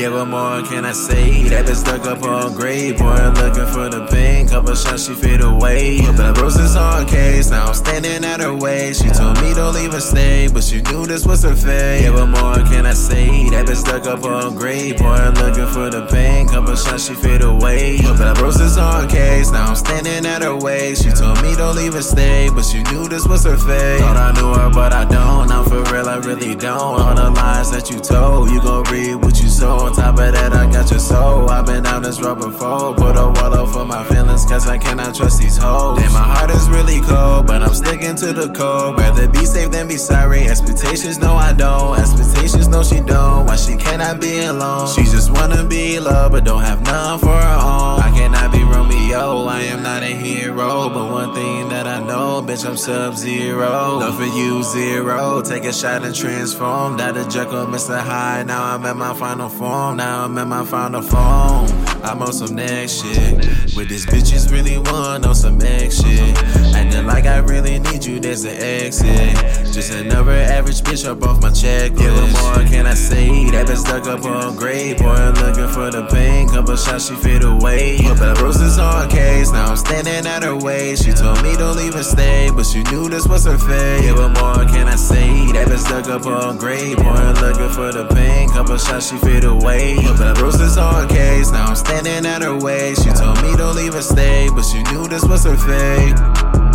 Yeah, what more can I say? That bitch stuck up on grade, boy, looking for the pain. Couple shots, she fade away. But the roses on case, now I'm standing at her way. She told me don't leave her stay, but she knew this was her fate. Yeah, what more can I say? That bitch stuck up on grade, boy, looking for the pain. Couple shots, she fade away. But the roses on case, now I'm standing at her way. She told me don't leave her stay, but she knew this was her fate. Thought I knew her, but I don't. I'm for real, I really don't. All the lies that you told, you gon' read what you sow. On top of that, I got your soul. I've been down this road before. Put a wall up for my feelings, cause I cannot trust these hoes. Damn, my heart is really cold, but I'm sticking to the code. Rather be safe than be sorry. Expectations, no, I don't. Expectations, no, she don't. Why she cannot be alone? She just wanna be loved, but don't have none for But one thing that I know, bitch, I'm sub zero. Love for you, zero. Take a shot and transform. That a Jekyll, Mr. Hyde. Now I'm at my final form. Now I'm at my final form. I'm on some next shit. With this bitches really want on some X shit. Acting like I really need you, there's an exit. Just another average bitch up off my checklist. Yeah, what more can I say? That bitch stuck up on grade. Boy, looking for the pain. Couple shots, she fade away. But the roses on case. Now I'm standing at her way. She told me don't leave her stay, but she knew this was her fate. Yeah, what more can I say? That bitch stuck up on grade. Boy, looking for the pain. Couple shots, she fade away. But the roses on case. Now I'm standing at her way. She told me don't leave her stay, but she knew this was her fate.